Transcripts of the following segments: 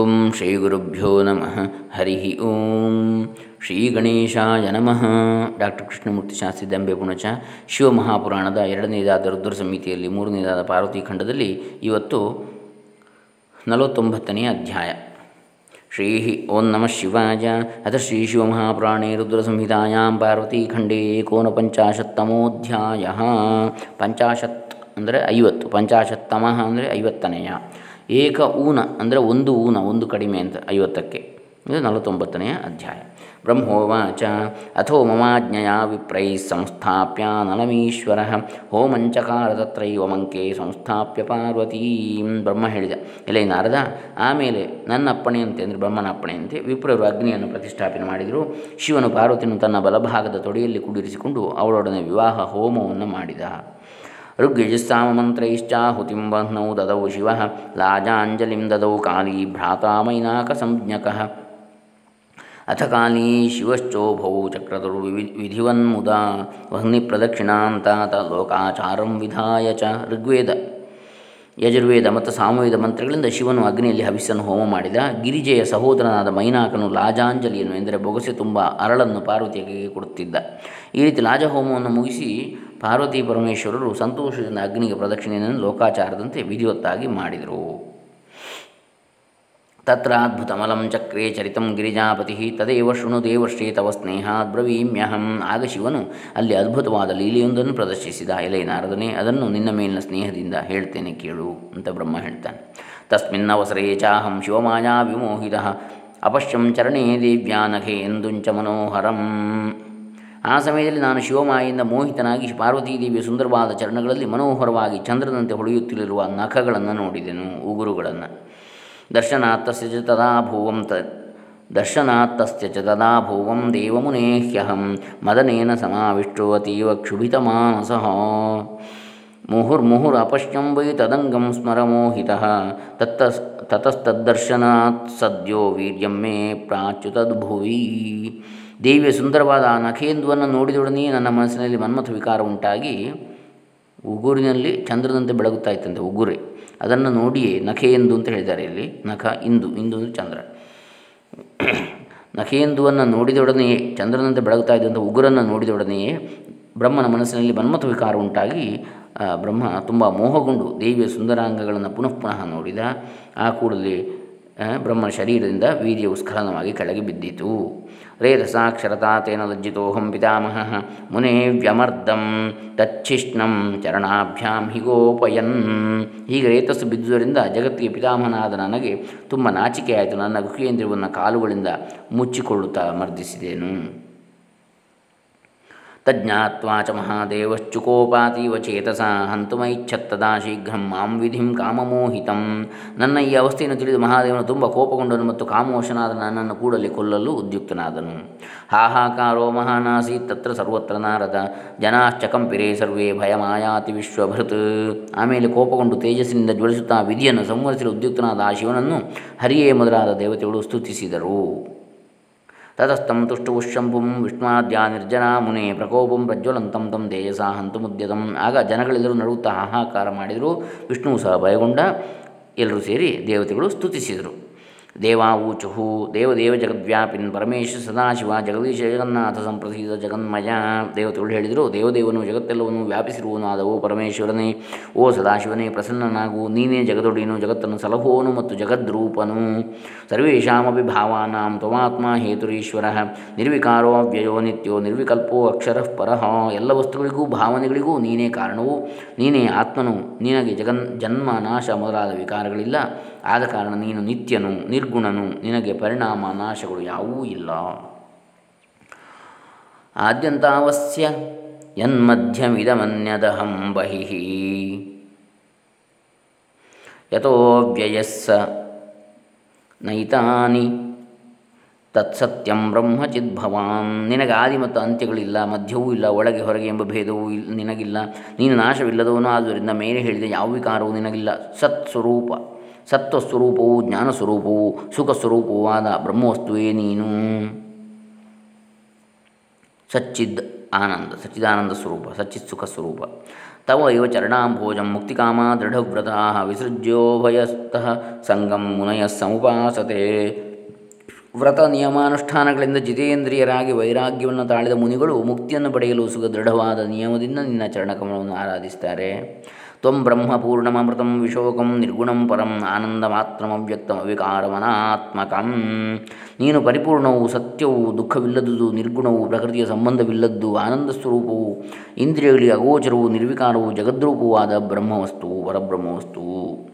ಓಂ ಶ್ರೀ ಗುರುಭ್ಯೋ ನಮಃ. ಹರಿ ಓಂ. ಶ್ರೀ ಗಣೇಶಾಯ ನಮಃ. ಡಾಕ್ಟರ್ ಕೃಷ್ಣಮೂರ್ತಿ ಶಾಸ್ತ್ರಿ ದಂಬೆ ಪುಣಚ. ಶಿವಮಹಾಪುರಾಣದ ಎರಡನೇದಾದ ರುದ್ರ ಸಮಿತಿಯಲ್ಲಿ ಮೂರನೇದಾದ ಪಾರ್ವತಿ ಖಂಡದಲ್ಲಿ ಇವತ್ತು ನಲವತ್ತೊಂಬತ್ತನೆಯ ಅಧ್ಯಾಯ. ಶ್ರೀ ಓಂ ನಮಃ ಶಿವಾಯ. ಅಥ ಶ್ರೀ ಶಿವಮಹಾಪುರಾಣೇ ರುದ್ರಸಂಹಿತಾಯಾಂ ಪಾರ್ವತೀಖಂಡೇ ಏಕೋನಪಂಚಾಶತ್ತಮೋಧ್ಯಾಯ ಪಂಚಾಶತ್ ಅಂದರೆ ಐವತ್ತು. ಪಂಚಾಶತ್ತಮಃ ಅಂದರೆ ಐವತ್ತನೆಯ. ಏಕ ಊನ ಅಂದರೆ ಒಂದು ಊನ, ಒಂದು ಕಡಿಮೆ ಅಂತ ಐವತ್ತಕ್ಕೆ. ಇದು ನಲವತ್ತೊಂಬತ್ತನೆಯ ಅಧ್ಯಾಯ. ಬ್ರಹ್ಮೋವಾಚ, ಅಥೋ ಮಮಾಜ್ಞೆಯ ವಿಪ್ರೈ ಸಂಸ್ಥಾಪ್ಯ ನಲಮೀಶ್ವರ ಹೋಮಂಚಕಾರ ತತ್ರೈವ ಮಂಕೆ ಸಂಸ್ಥಾಪ್ಯ ಪಾರ್ವತೀ. ಬ್ರಹ್ಮ ಹೇಳಿದ, ಎಲೆ ನಾರದ, ಆಮೇಲೆ ನನ್ನ ಅಪ್ಪಣೆಯಂತೆ ಅಂದರೆ ಬ್ರಹ್ಮನ ಅಪ್ಪಣೆಯಂತೆ ವಿಪ್ರರು ಅಗ್ನಿಯನ್ನು ಪ್ರತಿಷ್ಠಾಪನೆ ಮಾಡಿದರು. ಶಿವನು ಪಾರ್ವತಿಯನ್ನು ತನ್ನ ಬಲಭಾಗದ ತೊಡೆಯಲ್ಲಿ ಕುಡಿರಿಸಿಕೊಂಡು ಅವಳೊಡನೆ ವಿವಾಹ ಹೋಮವನ್ನು ಮಾಡಿದ. ಋಗ್ಯಜಸ್ಸಾಮಮಂತ್ರೈಶ್ಚಾಹುತಿಂ ಬಹ್ನೌ ದದೌ ಶಿವ ಲಾಜಾಂಜಲಿಂ ದದೌ ಕಾಳಿ ಭ್ರಾತಾ ಸಂಜ್ಞಕಃ ಅಥ ಕಾಲೀ ಶಿವಶ್ಚೋಭೌ ಚಕ್ರತುರು ವಹ್ನಿ ವಿಧಿವನ್ಮುದಾ ವಹ್ನಿಪ್ರದಕ್ಷಿಣಾಂತಾತ ಲೋಕಾಚಾರಂ ವಿಧಾಯ ಚ ಋಗ್ವೇದ ಯಜುರ್ವೇದ ಮತ್ತು ಸಾಮವೇದ ಮಂತ್ರಗಳಿಂದ ಶಿವನು ಅಗ್ನಿಯಲ್ಲಿ ಹವಿಸ್ಸನ್ನು ಹೋಮ ಮಾಡಿದ, ಗಿರಿಜೆಯ ಸಹೋದರನಾದ ಮೈನಾಕನು ಲಾಜಾಂಜಲಿಯನ್ನು ಎಂದರೆ ಬೊಗಸೆ ತುಂಬ ಅರಳನ್ನು ಪಾರ್ವತಿಯಾಗಿ ಕೊಡುತ್ತಿದ್ದ. ಈ ರೀತಿ ಲಾಜ ಹೋಮವನ್ನು ಮುಗಿಸಿ ಪಾರ್ವತಿ ಪರಮೇಶ್ವರರು ಸಂತೋಷದಿಂದ ಅಗ್ನಿಗೆ ಪ್ರದಕ್ಷಿಣೆಯನ್ನು ಲೋಕಾಚಾರದಂತೆ ವಿಧಿವತ್ತಾಗಿ ಮಾಡಿದರು. ತತ್ರ ಅದ್ಭುತಮಲಂ ಚಕ್ರೇ ಚರಿತಂ ಗಿರಿಜಾಪತಿ ತದೇವ ಶೃಣು ದೇವಶ್ರೀ ತವ ಸ್ನೇಹಾತ್ ಬ್ರವೀಮ್ಯಹಂ. ಆಗ ಶಿವನು ಅಲ್ಲಿ ಅದ್ಭುತವಾದ ಲೀಲೆಯೊಂದನ್ನು ಪ್ರದರ್ಶಿಸಿದ. ಎಲೆ ನಾರದನೆ, ಅದನ್ನು ನಿನ್ನ ಮೇಲಿನ ಸ್ನೇಹದಿಂದ ಹೇಳ್ತೇನೆ ಕೇಳು ಅಂತ ಬ್ರಹ್ಮ ಹೇಳ್ತಾನೆ. ತಸ್ಮಿನ್ನವಸರೇ ಚಾಹಂ ಶಿವಮಾಯಾ ವಿಮೋಹಿತ. ಅಪಶ್ಯಂ ಚರಣೇ ದೇವ್ಯಾನಘೆ ಎಂದುಂಚ ಮನೋಹರಂ. ಆ ಸಮಯದಲ್ಲಿ ನಾನು ಶಿವಮಾಯಿಂದ ಮೋಹಿತನಾಗಿ ಪಾರ್ವತೀದೇವಿಯ ಸುಂದರವಾದ ಚರಣಗಳಲ್ಲಿ ಮನೋಹರವಾಗಿ ಚಂದ್ರನಂತೆ ಹೊಳೆಯುತ್ತಿರುವ ನಖಗಳನ್ನು ನೋಡಿದೆನು, ಉಗುರುಗಳನ್ನು. ದರ್ಶನಾಥಸ್ಯ ಚ ತದಾ ಭುವಂ ತ ದರ್ಶನಾಥಸ್ಯ ಚ ತದಾ ದೇವಮುನೇಹ್ಯಹಂ ಮದನೇನ ಸಮಾವಿಷ್ಟೋ ಅತೀವ ಮುಹುರ್ ಮುಹುರ್ಮುಹುರಪಶ್ಯಂ ವೈ ತದಂಗಂ ಸ್ಮರಮೋಹಿತಃ ತತ್ತ ತತಸ್ತದ್ದರ್ಶನಾತ್ ಸದ್ಯೋ ವೀರ್ಯಂ ಮೇ ಪ್ರಾಚ್ಯುತದ್ಭುವಿ. ದೇವಿಯ ಸುಂದರವಾದ ಆ ನಖೇಂದುವನ್ನು ನೋಡಿದೊಡನೆಯೇ ನನ್ನ ಮನಸ್ಸಿನಲ್ಲಿ ಮನ್ಮಥ ವಿಕಾರ ಉಂಟಾಗಿ ಉಗುರಿನಲ್ಲಿ ಚಂದ್ರದಂತೆ ಬೆಳಗುತ್ತಾ ಇತ್ತಂತೆ ಉಗುರೆ. ಅದನ್ನು ನೋಡಿಯೇ ನಖೇಂದು ಅಂತ ಹೇಳಿದ್ದಾರೆ ಇಲ್ಲಿ. ನಖ, ಇಂದು ಇಂದು ಅಂದರೆ ಚಂದ್ರ. ನಖೇಂದುವನ್ನು ನೋಡಿದೊಡನೆಯೇ ಚಂದ್ರನಂತೆ ಬೆಳಗುತ್ತಾ ಇದ್ದಂಥ ಉಗುರನ್ನು ನೋಡಿದೊಡನೆಯೇ ಬ್ರಹ್ಮನ ಮನಸ್ಸಿನಲ್ಲಿ ಮನ್ಮಥ ವಿಕಾರ ಉಂಟಾಗಿ ಬ್ರಹ್ಮ ತುಂಬ ಮೋಹಗೊಂಡು ದೇವಿಯ ಸುಂದರಾಂಗಗಳನ್ನು ಪುನಃ ಪುನಃ ನೋಡಿದ. ಆ ಕೂಡಲೇ ಬ್ರಹ್ಮನ ಶರೀರದಿಂದ ವೀರ್ಯವು ಸ್ಖಲನವಾಗಿ ಕೆಳಗೆ ಬಿದ್ದಿತು. ರೇತಸಾಕ್ಷರತಾ ತೇನ ಲಜ್ಜಿತೋಹಂ ಪಿತಾಮಹ, ಮುನೇ ವ್ಯಮರ್ದಂ ತಚ್ಛಿಷ್ಣಂ ಚರಣಾಭ್ಯಾಂ ಹಿಗೋಪಯನ್ ಹೀಗೆ ರೇತಸ್ಸು ಬಿದ್ದುದರಿಂದ ಜಗತ್ತಿಗೆ ಪಿತಾಮಹನಾದ ನನಗೆ ತುಂಬ ನಾಚಿಕೆಯಾಯಿತು. ನನ್ನ ಗುಹೇಂದ್ರಿಯವನ್ನು ಕಾಲುಗಳಿಂದ ಮುಚ್ಚಿಕೊಳ್ಳುತ್ತಾ ಮರ್ದಿಸಿದೆನು. ತಜ್ಞಾತ್ವಾ ಚ ಮಹಾದೇವಶ್ಚುಕೋಪಾತೀವ ಚೇತಸ ಹಂತುಮೈಚ್ಛತ್ತದಾ ಶೀಘ್ರಂ ಮಾಂ ವಿಧಿಂ ಕಾಮಮೋಹಿತಂ ನನ್ನ ಈ ಅವಸ್ಥೆಯನ್ನು ತಿಳಿದು ಮಹಾದೇವನು ತುಂಬ ಕೋಪಗೊಂಡನು ಮತ್ತು ಕಾಮೋಶನಾದ ನನ್ನನ್ನು ಕೂಡಲೇ ಕೊಲ್ಲಲು ಉದ್ಯುಕ್ತನಾದನು। ಹಾಹಾಕಾರೋ ಮಹಾನಾಸೀತ್ ತತ್ರ ಸರ್ವತ್ರ ನಾರದ, ಜನಾಶ್ಚ ಕಂಪಿರೇ ಸರ್ವೇ ಭಯಮಾಯಾತಿ ವಿಶ್ವಭೃತ್। ಆಮೇಲೆ ಕೋಪಗೊಂಡು ತೇಜಸ್ಸಿನಿಂದ ಜ್ವಲಿಸುತ್ತಾ ವಿಧಿಯನ್ನು ಸಂವರಿಸಲು ಉದ್ಯುಕ್ತನಾದ ಆ ಶಿವನನ್ನು ಹರಿಯೇ ಮೊದಲಾದ ದೇವತೆಗಳು ಸ್ತುತಿಸಿದರು। ತತಸ್ತಂ ತುಷ್ಟುಶಂಭುಂ ವಿಷ್ಣಾದ್ಯಾ ನಿರ್ಜನ ಮುನೆ ಪ್ರಕೋಪಂ ಪ್ರಜ್ವಲಂತಂ ತಂ ತೇಜಸ ಮುದ್ಯತಂ ಆಗ ಜನಗಳೆಲ್ಲರೂ ನಡುತ್ತಾ ಹಾಹಾಕಾರ ಮಾಡಿದರು. ವಿಷ್ಣುವು ಸಹ ಭಯಗೊಂಡ. ಎಲ್ಲರೂ ಸೇರಿ ದೇವತೆಗಳು ಸ್ತುತಿಸಿದರು. ದೇವಾವೂಚು ದೇವದೇವ ಜಗದ್ವ್ಯಾಪಿನ್ ಪರಮೇಶ ಸದಾಶಿವ, ಜಗದೀಶ ಜಗನ್ನಾಥ ಸಂಪ್ರಸಿದ್ಧ ಜಗನ್ಮಯ. ದೇವತೆಗಳು ಹೇಳಿದರು, ದೇವದೇವನು ಜಗತ್ತೆಲ್ಲವನ್ನು ವ್ಯಾಪಿಸಿರುವನಾದವು ಪರಮೇಶ್ವರನೇ. ಓ ಸದಾಶಿವನೇ, ಪ್ರಸನ್ನನಾಗು, ನೀನೇ ಜಗದೊಡಿನು, ಜಗತ್ತನ್ನು ಸಲಹೋನು ಮತ್ತು ಜಗದ್ರೂಪನು. ಸರ್ವೇಷಾಮಿ ಭಾವಾನಾಂ ತ್ವಮಾತ್ಮ ಹೇತುರೀಶ್ವರ. ನಿರ್ವಿಕಾರೋ ವ್ಯಯೋ ನಿತ್ಯೋ, ನಿರ್ವಿಕಲ್ಪೋ ಅಕ್ಷರ ಪರಹ ಎಲ್ಲ ವಸ್ತುಗಳಿಗೂ, ಭಾವನೆಗಳಿಗೂ ನೀನೇ ಕಾರಣವು. ನೀನೇ ಆತ್ಮನು. ನಿನಗೆ ಜಗನ್, ಜನ್ಮ, ನಾಶ ಮೊದಲಾದ ವಿಕಾರಗಳಿಲ್ಲ. ಆದ ಕಾರಣ ನೀನು ನಿತ್ಯನು, ನಿರ್ಗುಣನು, ನಿನಗೆ ಪರಿಣಾಮ ನಾಶಗಳು ಯಾವುವೂ ಇಲ್ಲ. ಆದ್ಯಂತಾವಸ್ಯ ಯನ್ಮಧ್ಯಮಿದಮನ್ಯದಹಂ ಬಹಿ. ಯಥೋವ್ಯಯಸ್ಸ ನೈತಾನಿ ತತ್ಸತ್ಯಂ ಬ್ರಹ್ಮಚಿದ್ಭವಾನ್ ನಿನಗೆ ಆದಿ ಮತ್ತು ಅಂತ್ಯಗಳಿಲ್ಲ, ಮಧ್ಯವೂ ಇಲ್ಲ, ಒಳಗೆ ಹೊರಗೆ ಎಂಬ ಭೇದವೂ ನಿನಗಿಲ್ಲ. ನೀನು ನಾಶವಿಲ್ಲದವನು ಆದ್ದರಿಂದ ಮೇಲೆ ಹೇಳಿದ ಯಾವ ವಿಕಾರವೂ ನಿನಗಿಲ್ಲ. ಸತ್ ಸ್ವರೂಪ ಸತ್ವಸ್ವರೂಪವು ಸುಖ ಸ್ವರೂಪವಾದ ಬ್ರಹ್ಮವಸ್ತುವೇ ನೀನು. ಸಚ್ಚಿದ್ ಆನಂದ, ಸಚ್ಚಿದಾನಂದ ಸ್ವರೂಪ, ಸಚ್ಚಿತ್ ಸುಖ ಸ್ವರೂಪ. ತವ ಇವ ಚರಣಾಂಭೋಜಂ ಮುಕ್ತಿಕಾಮ ದೃಢವ್ರತಾ ವಿಸೃಜ್ಯೋಭಯಸ್ಥ ಸಂಗಂ ಮುನಯ ಸಮುಪಾಸತೆ. ವ್ರತ ನಿಯಮಾನುಷ್ಠಾನಗಳಿಂದ ಜಿತೇಂದ್ರಿಯರಾಗಿ ವೈರಾಗ್ಯವನ್ನು ತಾಳಿದ ಮುನಿಗಳು ಮುಕ್ತಿಯನ್ನು ಪಡೆಯಲು ಸುಖ ದೃಢವಾದ ನಿಯಮದಿಂದ ನಿನ್ನ ಚರಣಕಮಲವನ್ನು ಆರಾಧಿಸ್ತಾರೆ. ತ್ವಂ ಬ್ರಹ್ಮಪೂರ್ಣಮೃತಂ ವಿಶೋಕಂ ನಿರ್ಗುಣಂ ಪರಂ ಆನಂದಮಾತ್ರಮವ್ಯಕ್ತಮವಿಕಾರಮನಾತ್ಮಕಂ ನೀನು ಪರಿಪೂರ್ಣವು ಸತ್ಯವು, ದುಃಖವಿಲ್ಲದುದು, ನಿರ್ಗುಣವು, ಪ್ರಕೃತಿಯ ಸಂಬಂಧವಿಲ್ಲದ್ದು ಆನಂದ ಸ್ವರೂಪವು ಇಂದ್ರಿಯಗಳಿಗೆ ಅಗೋಚರವು, ನಿರ್ವಿಕಾರವು ಜಗದ್ರೂಪವಾದ ಬ್ರಹ್ಮವಸ್ತು, ಪರಬ್ರಹ್ಮವಸ್ತು.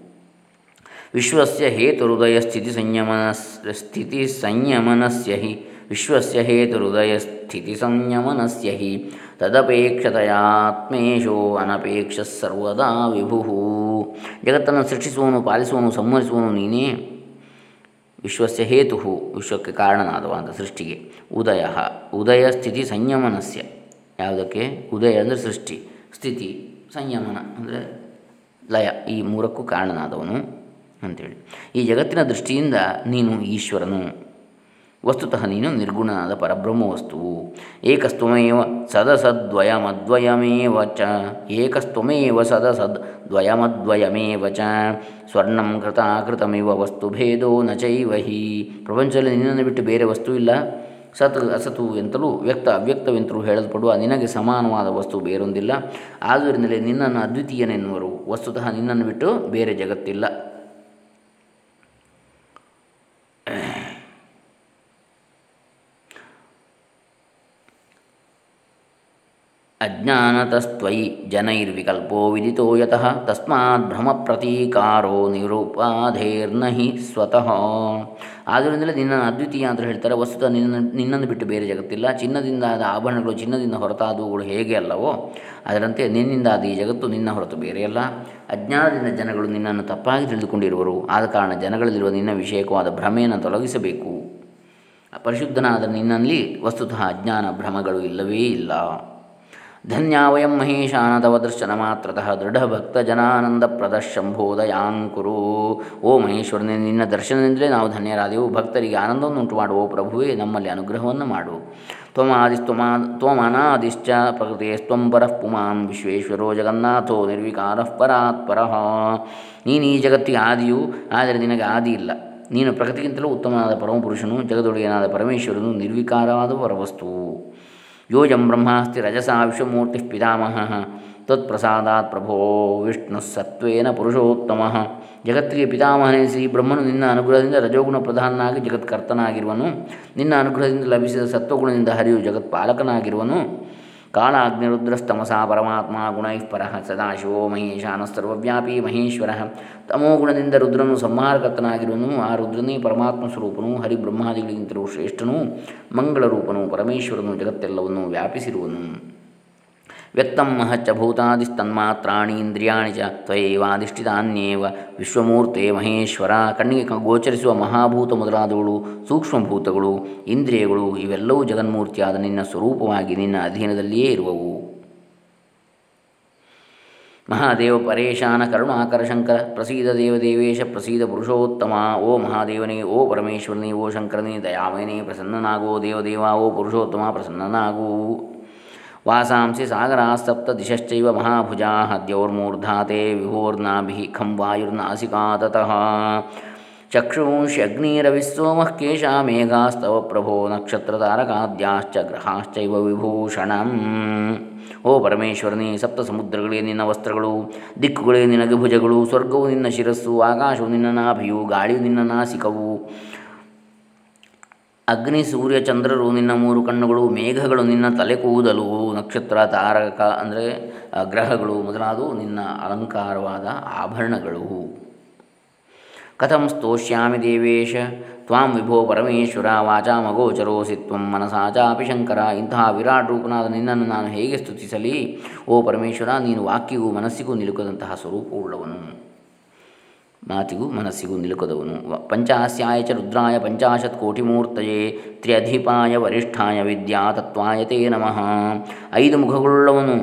ವಿಶ್ವಸ್ಯ ಹೇತುಹೃದಯ ಸ್ಥಿತಿ ಸಂಯಮನ ಸ್ಥಿತಿ ಸಂಯಮನಸ್ಯ ಹಿ, ವಿಶ್ವಸ್ಯ ಹೇತುಹೃದಯ ಸ್ಥಿತಿ ಸಂಯಮನಸ್ಯ ಹಿ. ತದಪೇಕ್ಷತೆಯಾತ್ಮೇಶೋ ಅನಪೇಕ್ಷ ಸರ್ವದಾ ವಿಭು ಜಗತ್ತನ್ನು ಸೃಷ್ಟಿಸುವನು, ಪಾಲಿಸುವನು, ಸಂಹರಿಸುವನು ನೀನೇ. ವಿಶ್ವಸ್ಯ ಹೇತು ವಿಶ್ವಕ್ಕೆ ಕಾರಣನಾದವ ಅಂತ ಸೃಷ್ಟಿಗೆ. ಉದಯ ಉದಯ ಸ್ಥಿತಿ ಸಂಯಮನಸ್ಯ. ಯಾವುದಕ್ಕೆ? ಉದಯ ಅಂದರೆ ಸೃಷ್ಟಿ, ಸ್ಥಿತಿ ಸಂಯಮನ ಅಂದರೆ ಲಯ, ಈ ಮೂರಕ್ಕೂ ಕಾರಣನಾದವನು ಅಂಥೇಳಿ ಈ ಜಗತ್ತಿನ ದೃಷ್ಟಿಯಿಂದ ನೀನು ಈಶ್ವರನು. ವಸ್ತುತಃ ನೀನು ನಿರ್ಗುಣನಾದ ಪರಬ್ರಹ್ಮ ವಸ್ತುವು ಏಕಸ್ತ್ವಮೇವ ಸದಸದ್ವಯಮದ್ವಯಮೇವ ಚ ಏಕಸ್ತ್ವಮೇವ ಸದಸದ್ ದ್ವಯಮದ್ವಯಮೇವ ಚ ಸ್ವರ್ಣಂ ಕೃತಾಕೃತಮಿವ ವಸ್ತುಭೇದೋ ನ ಚೈವ ಹಿ. ಪ್ರಪಂಚದಲ್ಲಿ ನಿನ್ನನ್ನು ಬಿಟ್ಟು ಬೇರೆ ವಸ್ತು ಇಲ್ಲ. ಸತ್ ಅಸತು ಎಂತಲೂ ವ್ಯಕ್ತ ಅವ್ಯಕ್ತವೆಂತಲೂ ಹೇಳಲ್ಪಡುವ ನಿನಗೆ ಸಮಾನವಾದ ವಸ್ತು ಬೇರೊಂದಿಲ್ಲ. ಆದ್ದರಿಂದಲೇ ನಿನ್ನನ್ನು ಅದ್ವಿತೀಯನೆನ್ನುವರು. ವಸ್ತುತಃ ನಿನ್ನನ್ನು ಬಿಟ್ಟು ಬೇರೆ ಜಗತ್ತಿಲ್ಲ. ಅಜ್ಞಾನತಸ್ತ್ವಯಿ ಜನೈರ್ವಿಕಲ್ಪೋ ವಿದಿತೋ ಯತಃ ತಸ್ಮಾತ್ ಭ್ರಮಪ್ರತೀಕಾರೋ ನಿರುಪಾಧೇರ್ನ ಹಿ ಸ್ವತಃ. ಆದ್ದರಿಂದಲೇ ನಿನ್ನನ್ನು ಅದ್ವಿತೀಯ ಅಂತ ಹೇಳ್ತಾರೆ. ವಸ್ತುತ ನಿನ್ನ ನಿನ್ನನ್ನು ಬಿಟ್ಟು ಬೇರೆ ಜಗತ್ತಿಲ್ಲ. ಚಿನ್ನದಿಂದ ಆದ ಆಭರಣಗಳು ಚಿನ್ನದಿಂದ ಹೊರತಾದವುಗಳು ಹೇಗೆ ಅಲ್ಲವೋ, ಅದರಂತೆ ನಿನ್ನಿಂದ ಆದ ಈ ಜಗತ್ತು ನಿನ್ನ ಹೊರತು ಬೇರೆಯಲ್ಲ ಅಜ್ಞಾನದಿಂದ ಜನಗಳು ನಿನ್ನನ್ನು ತಪ್ಪಾಗಿ ತಿಳಿದುಕೊಂಡಿರುವರು. ಆದ ಕಾರಣ ಜನಗಳಲ್ಲಿರುವ ನಿನ್ನ ವಿಷಯಕವಾದ ಭ್ರಮೆಯನ್ನು ತೊಲಗಿಸಬೇಕು. ಪರಿಶುದ್ಧನಾದ ನಿನ್ನಲ್ಲಿ ವಸ್ತುತಃ ಅಜ್ಞಾನ ಭ್ರಮಗಳು ಇಲ್ಲವೇ ಇಲ್ಲ. ಧನ್ಯಾವಯಂ ಮಹೇಶಾನ ತವ ದರ್ಶನ ಮಾತ್ರತಃ ದೃಢಭಕ್ತಜನಾನಂದಪ್ರದ ಶಂಭೋದಯಾಂಕುರು ಓ ಮಹೇಶ್ವರನೇ, ನಿನ್ನ ದರ್ಶನದಿಂದಲೇ ನಾವು ಧನ್ಯರಾದೆವು. ಭಕ್ತರಿಗೆ ಆನಂದವನ್ನು ಉಂಟು ಮಾಡುವ ಪ್ರಭುವೇ, ನಮ್ಮಲ್ಲಿ ಅನುಗ್ರಹವನ್ನು ಮಾಡು. ತ್ವಮಾದಿಸ್ತ್ವಮಾ ತ್ವಮನಾದಿಶ್ಚ ಪ್ರಕೃತಿಸ್ತ್ವಂ ಪರಃ ಪುಮಾನ್ ವಿಶ್ವೇಶ್ವರೋ ಜಗನ್ನಾಥೋ ನಿರ್ವಿಕಾರಃ ಪರಾತ್ಪರಃ ನೀನು ಈ ಜಗತ್ತಿಗೆ ಆದಿಯು, ಆದರೆ ನಿನಗೆ ಆದಿ ಇಲ್ಲ. ನೀನು ಪ್ರಕೃತಿಗಿಂತಲೂ ಉತ್ತಮನಾದ ಪರಮಪುರುಷನು, ಜಗದೊಡೆಯನಾದ ಪರಮೇಶ್ವರನು ನಿರ್ವಿಕಾರವಾದ ಪರವಸ್ತುವು. ಯೋಜಂ ಬ್ರಹ್ಮಾಸ್ತಿ ರಜಸಾ ವಿಶ್ವಮೂರ್ತಿ ಪಿತಾಮಹ. ತತ್ಪ್ರಸಾದಾತ್ ಪ್ರಭೋ ವಿಷ್ಣು ಸತ್ವೇನ ಪುರುಷೋತ್ತಮ. ಜಗತ್ತಿಗೆ ಪಿತಾಮಹನೆನಿಸಿ ಬ್ರಹ್ಮನು ನಿನ್ನ ಅನುಗ್ರಹದಿಂದ ರಜೋಗುಣ ಪ್ರಧಾನನಾಗಿ ಜಗತ್ಕರ್ತನಾಗಿರುವನು. ನಿನ್ನ ಅನುಗ್ರಹದಿಂದ ಲಭಿಸಿದ ಸತ್ವಗುಣದಿಂದ ಹರಿಯು ಜಗತ್ಪಾಲಕನಾಗಿರುವನು. ಕಾಳಾಗ್ನಿರುದ್ರಸ್ತಮಸಾ ಪರಮಾತ್ಮ ಗುಣೈಃ ಪರಃ ಸದಾಶಿವೋ ಸರ್ವವ್ಯಾಪಿ ಮಹೇಶ್ವರ. ತಮೋ ಗುಣದಿಂದ ರುದ್ರನು ಸಂಹಾರಕರ್ತನಾಗಿರುವನು, ಆ ರುದ್ರನೇ ಪರಮಾತ್ಮ ಸ್ವರೂಪನು, ಹರಿಬ್ರಹ್ಮಾದಿಗಳಿಗಿಂತಲೂ ಶ್ರೇಷ್ಠನು ಮಂಗಳ ರೂಪನು ಪರಮೇಶ್ವರನು, ಜಗತ್ತೆಲ್ಲವನ್ನು ವ್ಯಾಪಿಸಿರುವನು. ವ್ಯಕ್ತಂ ಮಹಚ್ಚ ಭೂತಾದಿಸ್ತನ್ಮಾತ್ರಾಣಿ ಇಂದ್ರಿಯಾಣಿ ಚ ತ್ವಯೇವಾಧಿಷ್ಠಿತಾನ್ಯೇವ ವಿಶ್ವಮೂರ್ತೆ ಮಹೇಶ್ವರ. ಕಣ್ಣಿಗೆ ಗೋಚರಿಸುವ ಮಹಾಭೂತ ಮೊದಲಾದವುಗಳು, ಸೂಕ್ಷ್ಮಭೂತಗಳು, ಇಂದ್ರಿಯಗಳು, ಇವೆಲ್ಲವೂ ಜಗನ್ಮೂರ್ತಿಯಾದ ನಿನ್ನ ಸ್ವರೂಪವಾಗಿ ನಿನ್ನ ಅಧೀನದಲ್ಲಿಯೇ ಇರುವವು. ಮಹಾದೇವ ಪರೇಶಾನ ಕರುಣಾಕರ ಶಂಕರ, ಪ್ರಸೀದ ದೇವದೇವೇಶ ಪ್ರಸೀದ ಪುರುಷೋತ್ತಮ, ಓ ಮಹಾದೇವನೇ, ಓ ಪರಮೇಶ್ವರನೇ, ಓ ಶಂಕರನೇ, ದಯಾಮಯನೇ, ಪ್ರಸನ್ನನಾಗೋ ದೇವದೇವ ಓ ಪುರುಷೋತ್ತಮ, ಪ್ರಸನ್ನನಾಗೋ. ವಾಸಾಂಸಿ ಸಾಗರಾಸ್ತಪ್ತ ದಿಶಶ್ಚೈವ ಮಹಾಭುಜಾ ದ್ಯೌರ್ಮೂರ್ಧಾತೆ ವಿಭೋರ್ನಾಭಿ ಖಂ ವಾಯುರ್ನಾಸಿಕಾತತಃ ಚಕ್ಷುಂಷ್ಯಗ್ನಿರವಿಸ್ಸೋಮಃ ಕೇಶಾ ಮೇಘಾಸ್ತವ ಪ್ರಭೋ ನಕ್ಷತ್ರತಾರಕಾದ್ಯಾಶ್ಚ ಗ್ರಹಾಶ್ಚೈವ ವಿಭೂಷಣಂ ಓ ಪರಮೇಶ್ವರನೇ ಸಪ್ತ ಸಮುದ್ರಗಳೇ ನಿನ್ನ ವಸ್ತ್ರಗಳು ದಿಕ್ಕುಗಳೇ ನಿನಗೆ ಭುಜಗಳು ಸ್ವರ್ಗವು ನಿನ್ನ ಶಿರಸ್ಸು ಆಕಾಶವು ನಿನ್ನ ನಾಭಿಯು ಗಾಳಿಯು ನಿನ್ನ ನಾಸಿಕವು ಅಗ್ನಿ ಸೂರ್ಯ ಚಂದ್ರರು ನಿನ್ನ ಮೂರು ಕಣ್ಣುಗಳು, ಮೇಘಗಳು ನಿನ್ನ ತಲೆ ಕೂದಲು ನಕ್ಷತ್ರ ತಾರಕ ಅಂದರೆ ಗ್ರಹಗಳು ಮೊದಲಾದವು ನಿನ್ನ ಅಲಂಕಾರವಾದ ಆಭರಣಗಳು. ಕಥಂ ಸ್ತೋಷ್ಯಾಮಿ ದೇವೇಶ, ತ್ವಾಂ ವಿಭೋ ಪರಮೇಶ್ವರ, ವಾಚಾ ಮಗೋಚರೋಸಿ ತ್ವಂ ಮನಸಾ ಚಾಪಿ ಶಂಕರ, ಇಂತಹ ವಿರಾಟ್ ರೂಪನಾದ ನಿನ್ನನ್ನು ನಾನು ಹೇಗೆ ಸ್ತುತಿಸಲಿ? ಓ ಪರಮೇಶ್ವರ, ನೀನು ವಾಕ್ಯಗೂ ಮನಸ್ಸಿಗೂ ನಿಲುಕದಂತಹ ಸ್ವರೂಪವುಳ್ಳವನು. ಮಾತಿಗೂ ಮನಸ್ಸಿಗೂ ನಿಲುಕದವನು. ಪಂಚಾಸ್ಯಾಯ ಚ ರುದ್ರಾಯ ಪಂಚಾಶತ್ ಕೋಟಿಮೂರ್ತಯೇ ತ್ರ್ಯಧಿಪಾಯ ವರಿಷ್ಠಾಯ ವಿದ್ಯಾ ತತ್ವಾಯ ತೇ ನಮಃ. ಐದು ಮುಖಗಳುಳ್ಳವನು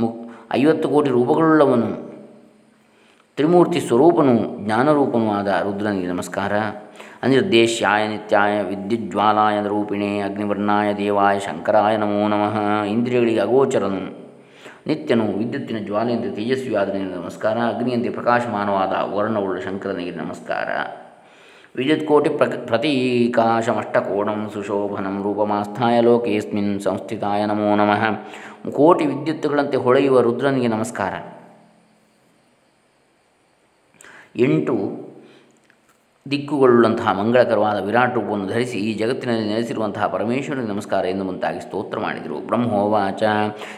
ಮು ಐವತ್ತು ಕೋಟಿ ರೂಪಗಳುಳ್ಳವನು. ತ್ರಿಮೂರ್ತಿ ಸ್ವರೂಪನು ಜ್ಞಾನರೂಪನೂ ಆದ ರುದ್ರನಿಗೆ ನಮಸ್ಕಾರ. ಅನಿರ್ದೇಶ್ಯಾಯ ನಿತ್ಯಾಯ ವಿದ್ಯುಜ್ವಾಲಾಯ ರೂಪಿಣೆ ಅಗ್ನಿವರ್ಣಾಯ ದೇವಾಯ ಶಂಕರಾಯ ನಮೋ ನಮಃ. ಇಂದ್ರಿಯಗಳಿಗೆ ಅಗೋಚರನು. ನಿತ್ಯನು ವಿದ್ಯುತ್ತಿನ ಜ್ವಾಲೆಯಂತೆ ತೇಜಸ್ವಿಯಾದ ನಿನಗೆ ನಮಸ್ಕಾರ, ಅಗ್ನಿಯಂತೆ ಪ್ರಕಾಶಮಾನವಾದ ವರ್ಣವುಳ್ಳ ಶಂಕರನಿಗೆ ನಮಸ್ಕಾರ. ವಿದ್ಯುತ್ಕೋಟಿ ಪ್ರ ಪ್ರತೀಕಾಶಮಷ್ಟಕೋಣಂ ಸುಶೋಭನಂ ರೂಪಮಾಸ್ಥಾಯ ಲೋಕೇಸ್ಮಿನ್ ಸಂಸ್ಥಿತಾಯ ನಮೋ ನಮಃ. ಕೋಟಿ ವಿದ್ಯುತ್ತುಗಳಂತೆ ಹೊಳೆಯುವ ರುದ್ರನಿಗೆ ನಮಸ್ಕಾರ. ಎಂಟು ದಿಕ್ಕುಗಳುಳ್ಳಂತಹ ಮಂಗಳಕರವಾದ ವಿರಾಟ್ ರೂಪವನ್ನು ಧರಿಸಿ ಈ ಜಗತ್ತಿನಲ್ಲಿ ನೆಲೆಸಿರುವಂತಹ ಪರಮೇಶ್ವರನಿಗೆ ನಮಸ್ಕಾರ ಎಂದು ಮುಂತಾಗಿ ಸ್ತೋತ್ರ ಮಾಡಿದರು. ಬ್ರಹ್ಮೋವಾಚ.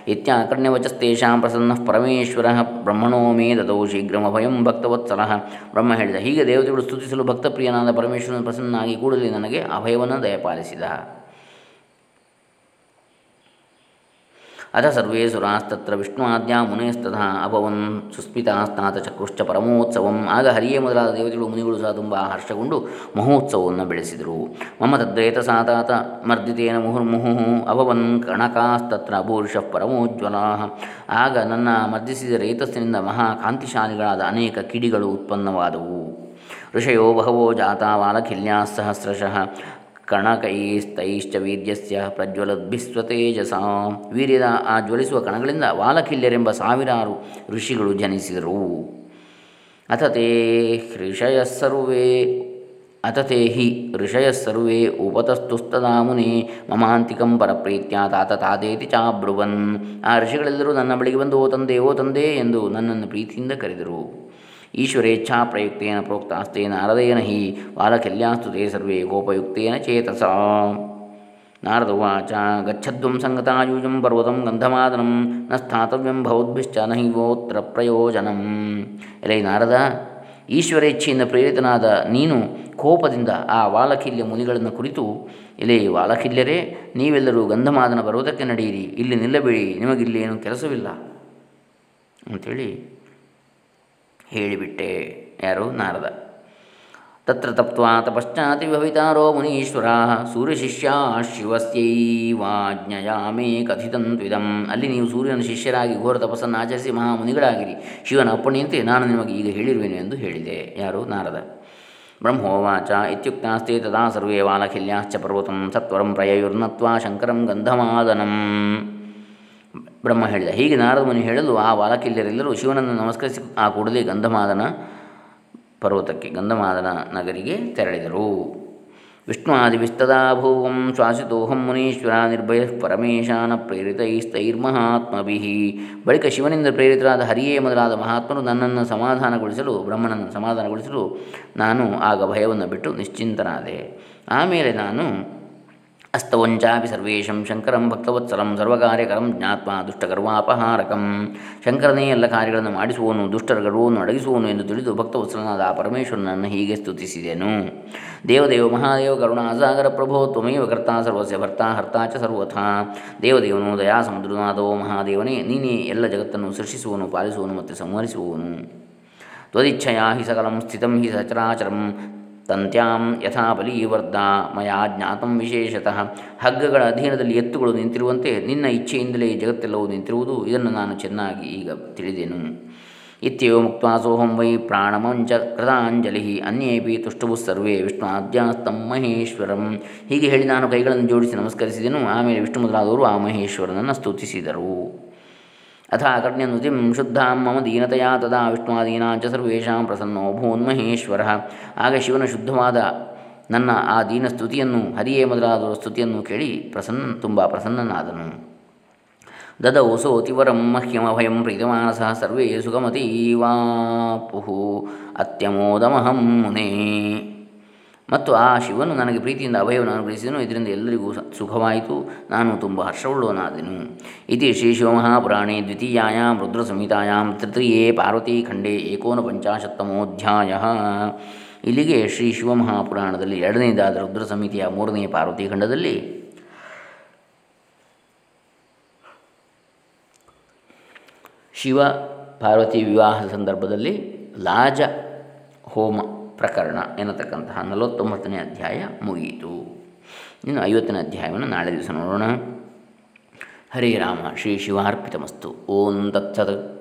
ಇತ್ಯಾಕರ್ಣ್ಯವಚಸ್ತೇಷಾಂ ಪ್ರಸನ್ನ ಪರಮೇಶ್ವರ ಬ್ರಹ್ಮಣೋ ಮೇ ಶೀಘ್ರವ ಭಯಂ ಭಕ್ತವತ್ಸಲ. ಬ್ರಹ್ಮ ಹೇಳಿದ ಹೀಗೆ ದೇವತೆಗಳು ಸ್ತುತಿಸಲು ಭಕ್ತಪ್ರಿಯನಾದ ಪರಮೇಶ್ವರನ ಪ್ರಸನ್ನಾಗಿ ಕೂಡಲೇ ನನಗೆ ಅಭಯವನ್ನು ದಯಪಾಲಿಸಿದ. ಅಥ ಸರ್ವೇ ಸುರಾಸ್ತತ್ರ ವಿಷ್ಣುವಾದ್ಯಾ ಮುನೇಸ್ತಥಾ ಅಭವನ್ ಸುಸ್ಮಿತಾಸ್ನಾಥ ಚಕ್ರುಶ್ಚ ಪರಮೋತ್ಸವಂ ಆಗ ಹರಿಯೇ ಮೊದಲಾದ ದೇವತೆಗಳು ಮುನಿಗಳು ಸಹ ತುಂಬ ಹರ್ಷಗೊಂಡು ಮಹೋತ್ಸವವನ್ನು ಬೆಳೆಸಿದರು। ಮಮ ತದ್ರೇತ ಸಾತಾತ ಮರ್ದಿತೇನ ಮುಹುರ್ಮುಹು ಅಭವನ್ ಕಣಕಾಸ್ತತ್ರ ಅಭೂರ್ಷ ಪರಮೋಜ್ವಲಾ। ಆಗ ನನ್ನ ಮರ್ದಿಸಿದ ರೇತಸ್ಸಿನಿಂದ ಮಹಾಕಾಂತಿಶಾಲಿಗಳಾದ ಅನೇಕ ಕಿಡಿಗಳು ಉತ್ಪನ್ನವಾದವು। ಋಷಯೋ ಬಹವೋ ಜಾತಾ ವಾಲಖಿಲ್ಯಾ ಸಹಸ್ರಶಃ ಕಣಕೈಸ್ತೈಶ್ಚ ವೀರ್ಯಸ್ಯ ಪ್ರಜ್ವಲದ್ಭಿಸ್ವತೇಜಸ. ವೀರ್ಯದ ಆ ಜ್ವಲಿಸುವ ಕಣಗಳಿಂದ ವಾಲಕಿಲ್ಯರೆಂಬ ಸಾವಿರಾರು ಋಷಿಗಳು ಜನಿಸಿದರು. ಅಥತೆ ಋಷಯ ಸರ್ವೇ ಅಥತೆ ಹಿ ಋಷಯಸ್ಸರ್ವೇ ಸರ್ವೇ ಉಪತಸ್ತುಸ್ತದಾ ಮುನಿ ಮಮಾಂತಿಕಂ ಪರಪ್ರೀತ್ಯ ತಾತ ತಾದೇತಿ ಚಾಬ್ರುವನ್. ಆ ಋಷಿಗಳೆಲ್ಲರೂ ನನ್ನ ಬಳಿಗೆ ಬಂದು, ಓ ತಂದೆ ಓ ತಂದೆ ಎಂದು ನನ್ನನ್ನು ಪ್ರೀತಿಯಿಂದ ಕರೆದರು. ಈಶ್ವರೇಚ್ಛಾ ಪ್ರಯುಕ್ತೇನ ಪ್ರೋಕ್ತಾಸ್ತೆ ನಾರದೇನ ಹಿ ಬಾಲಕಲ್ಯಾಸ್ತು ತೇ ಸರ್ವೇ ಗೋಪಯುಕ್ತೇನ ಚೇತಸ. ನಾರದ ಉಚ ಗಚ್ಚದ್ವಂ ಸಂಗತಾಯೂಜಂ ಪರ್ವತಂ ಗಂಧಮಾದನಂ ನ ಸ್ಥಾತವ್ಯಂ ಭವದ್ಭಿಶ್ಚ ನಹಿವೋತ್ರ ಪ್ರಯೋಜನಂ. ಎಲೈ ನಾರದ, ಈಶ್ವರೇಚ್ಛೆಯಿಂದ ಪ್ರೇರಿತನಾದ ನೀನು ಕೋಪದಿಂದ ಆ ವಾಲಕಿಲ್ಯ ಮುನಿಗಳನ್ನು ಕುರಿತು, ಎಲೆ ವಾಲಕಿಲ್ಯರೇ ನೀವೆಲ್ಲರೂ ಗಂಧಮಾದನ ಪರ್ವತಕ್ಕೆ ನಡೆಯಿರಿ, ಇಲ್ಲಿ ನಿಲ್ಲಬೇಡಿ, ನಿಮಗಿಲ್ಲೇನು ಕೆಲಸವಿಲ್ಲ. ಅಂಥೇಳಿ ಹೇಳಿಬಿಟ್ಟೆ. ಯಾರು? ನಾರದ. ತತ್ರ ತಪ್ವಾ ತಪಶ್ಚಾತಿ ಭವಿತಾರೋ ಮುನೀಶ್ವರ. ಸೂರ್ಯಶಿಷ್ಯ ಶಿವಸ್ಯೈವಾಜ್ಞಯಾಮೇ ಕಥಿತಂತ್ವಿದಂ ಅಲ್ಲಿ ನೀವು ಸೂರ್ಯನ ಶಿಷ್ಯರಾಗಿ ಘೋರ ತಪಸ್ಸನ್ನು ಆಚರಿಸಿ ಮಹಾಮುನಿಗಳಾಗಿರಿ. ಶಿವನ ಅಪ್ಪಣೆಯಂತೆ ನಾನು ನಿಮಗೆ ಈಗ ಹೇಳಿರುವೆನು ಎಂದು ಹೇಳಿದೆ. ಯಾರು? ನಾರದ. ಬ್ರಹ್ಮೋವಾಚ ಇತ್ಯುಕ್ತಾಸ್ತೆ ತದಾ ಸರ್ವೇ ವಾಲಖಿಲ್ಯಾಶ್ಚ ಪರ್ವತಂ ಸತ್ವರಂ ಪ್ರಯಯುರ್ನತ್ವಾ ಶಂಕರಂ ಗಂಧಮಾದನಂ. ಬ್ರಹ್ಮ ಹೇಳಿದ. ಹೀಗೆ ನಾರದ ಮುನಿ ಹೇಳಲು ಆ ಬಾಲಕಿಲ್ಲರೆಲ್ಲರೂ ಶಿವನನ್ನು ನಮಸ್ಕರಿಸಿ ಆ ಕೂಡಲೇ ಗಂಧಮಾದನ ಪರ್ವತಕ್ಕೆ, ಗಂಧಮಾದನ ನಗರಿಗೆ ತೆರಳಿದರು. ವಿಷ್ಣು ಆದಿವಿಸ್ತದಾಭೂವಂ ಶ್ವಾಸಿತೋಹಂ ಮುನೀಶ್ವರ ನಿರ್ಭಯ ಪರಮೇಶಾನ ಪ್ರೇರಿತೈಸ್ತೈರ್ಮಹಾತ್ಮಭಿ. ಬಳಿಕ ಶಿವನಿಂದ ಪ್ರೇರಿತರಾದ ಹರಿಯೇ ಮೊದಲಾದ ಮಹಾತ್ಮರು ನನ್ನನ್ನು ಸಮಾಧಾನಗೊಳಿಸಲು, ಬ್ರಹ್ಮನನ್ನು ಸಮಾಧಾನಗೊಳಿಸಲು ನಾನು ಆಗ ಭಯವನ್ನು ಬಿಟ್ಟು ನಿಶ್ಚಿಂತನಾದೆ. ಆಮೇಲೆ ನಾನು ಅಸ್ತವಂಚಾಪಿ ಸರ್ವೇಶಂ ಶಂಕರಂ ಭಕ್ತವತ್ಸಲಂ ಸರ್ವಕಾರ್ಯಕರಂ ಜ್ಞಾತ್ಮ ದುಷ್ಟಗರ್ವಾಪಹಾರಕಂ ಶಂಕರನೇ ಎಲ್ಲ ಕಾರ್ಯಗಳನ್ನು ಮಾಡಿಸುವನು ದುಷ್ಟರ ಗರ್ವವನ್ನು ಅಡಗಿಸುವನು ಎಂದು ತಿಳಿದು ಭಕ್ತವತ್ಸಲನಾದ ಆ ಪರಮೇಶ್ವರನನ್ನು ಹೀಗೆ ಸ್ತುತಿಸಿದೆನು. ದೇವದೇವ ಮಹಾದೇವ ಕರುಣಾಸಾಗರ ಪ್ರಭೋ ತ್ವಮೇವ ಕರ್ತಾ ಸರ್ವಸ್ಯ ಭರ್ತಾ ಹರ್ತಾ ಚ ಸರ್ವಥಾ। ದೇವದೇವನು ದಯಾ ಸಮುದ್ರನಾದೋ ಮಹಾದೇವನೇ, ನೀನೇ ಎಲ್ಲ ಜಗತ್ತನ್ನು ಸೃಷ್ಟಿಸುವನು ಪಾಲಿಸುವನು ಮತ್ತು ಸಂಹರಿಸುವನು ತ್ವದಿಚ್ಛಯಾ ಹಿ ಸಕಲಂ ಸ್ಥಿತಂ ಹಿ ಸಚರಾಚರಂ ತಂತ್ಯಾಂ ಯಥಾ ಬಲೀವರ್ಧ, ಮಯಾ ಜ್ಞಾತಂ ವಿಶೇಷತಃ. ಹಗ್ಗಗಳ ಅಧೀನದಲ್ಲಿ ಎತ್ತುಗಳು ನಿಂತಿರುವಂತೆ ನಿನ್ನ ಇಚ್ಛೆಯಿಂದಲೇ ಜಗತ್ತೆಲ್ಲವೂ ನಿಂತಿರುವುದು. ಇದನ್ನು ನಾನು ಚೆನ್ನಾಗಿ ಈಗ ತಿಳಿದೆನು. ಇತ್ಯೇವ ಮುಕ್ತ ಸೋಹಂ ವೈ ಪ್ರಾಣಮಂಚ ಕೃತಾಂಜಲಿ ಅನ್ಯೇಪಿ ತುಷ್ಟುವು ಸರ್ವೇ ವಿಷ್ಣುಆದ್ಯಾಸ್ತಂ ಮಹೇಶ್ವರಂ. ಹೀಗೆ ಹೇಳಿ ನಾನು ಕೈಗಳನ್ನು ಜೋಡಿಸಿ ನಮಸ್ಕರಿಸಿದೆನು. ಆಮೇಲೆ ವಿಷ್ಣು ಮೊದಲಾದವರು ಆ ಮಹೇಶ್ವರನನ್ನು ಸ್ತುತಿಸಿದರು. ಅಥ शुद्धां ಶುದ್ಧಾಂ ಮಮ ದೀನತೆಯ ತದಾ ವಿಷ್ಣುವಾದೀನಾಂಚ ಸರ್ವೇಷಾಂ ಪ್ರಸನ್ನೋ ಭೂನ್ಮಹೇಶ್ವರ ಆಗ ಶಿವನ ಶುದ್ಧವಾದ ನನ್ನ ಆ ದೀನ ಸ್ತುತಿಯನ್ನು ಹರಿಯೇ ಮೊದಲಾದ ಸ್ತುತಿಯನ್ನು ಕೇಳಿ ಪ್ರಸನ್ನ ತುಂಬ ಪ್ರಸನ್ನನಾದನು। ದದೌ ಸೋತಿವರಂ ಮಹ್ಯಮಭಯಂ ಪ್ರೀತಮಾನಸ ಸರ್ವೇ ಸುಖಮತೀವಾಪು ಅತ್ಯಮೋದಮಹಂ ಮುನೇ। ಮತ್ತು ಆ ಶಿವನು ನನಗೆ ಪ್ರೀತಿಯಿಂದ ಅಭಯವನ್ನು ಅನುಗ್ರಹಿಸಿದನು. ಇದರಿಂದ ಎಲ್ಲರಿಗೂ ಸುಖವಾಯಿತು. ನಾನು ತುಂಬ ಹರ್ಷವುಳ್ಳವನಾದೆನು. ಇತಿ ಶ್ರೀ ಶಿವಮಹಾಪುರಾಣೇ ದ್ವಿತೀಯಾಂ ರುದ್ರ ಸಂಹಿತಾಯಾಂ ತೃತೀಯೇ ಪಾರ್ವತೀಖಂಡೇ ಏಕೋನ ಪಂಚಾಶತ್ತಮೋಧ್ಯಾಯ. ಇಲ್ಲಿಗೆ ಶ್ರೀ ಶಿವಮಹಾಪುರಾಣದಲ್ಲಿ ಎರಡನೇದಾದ ರುದ್ರ ಸಮಿತಿಯ ಮೂರನೇ ಪಾರ್ವತಿ ಖಂಡದಲ್ಲಿ ಶಿವ ಪಾರ್ವತಿ ವಿವಾಹದ ಸಂದರ್ಭದಲ್ಲಿ ಲಾಜ ಹೋಮ ಪ್ರಕರಣ ಎನ್ನತಕ್ಕಂತಹ ನಲವತ್ತೊಂಬತ್ತನೇ ಅಧ್ಯಾಯ ಮುಗಿಯಿತು. ಇನ್ನು ಐವತ್ತನೇ ಅಧ್ಯಾಯವನ್ನು ನಾಳೆ ದಿವಸ ನೋಡೋಣ. ಹರೇ ರಾಮ, ಶ್ರೀ ಶಿವಾರ್ಪಿತಮಸ್ತು. ಓಂ ತತ್ಸತ್.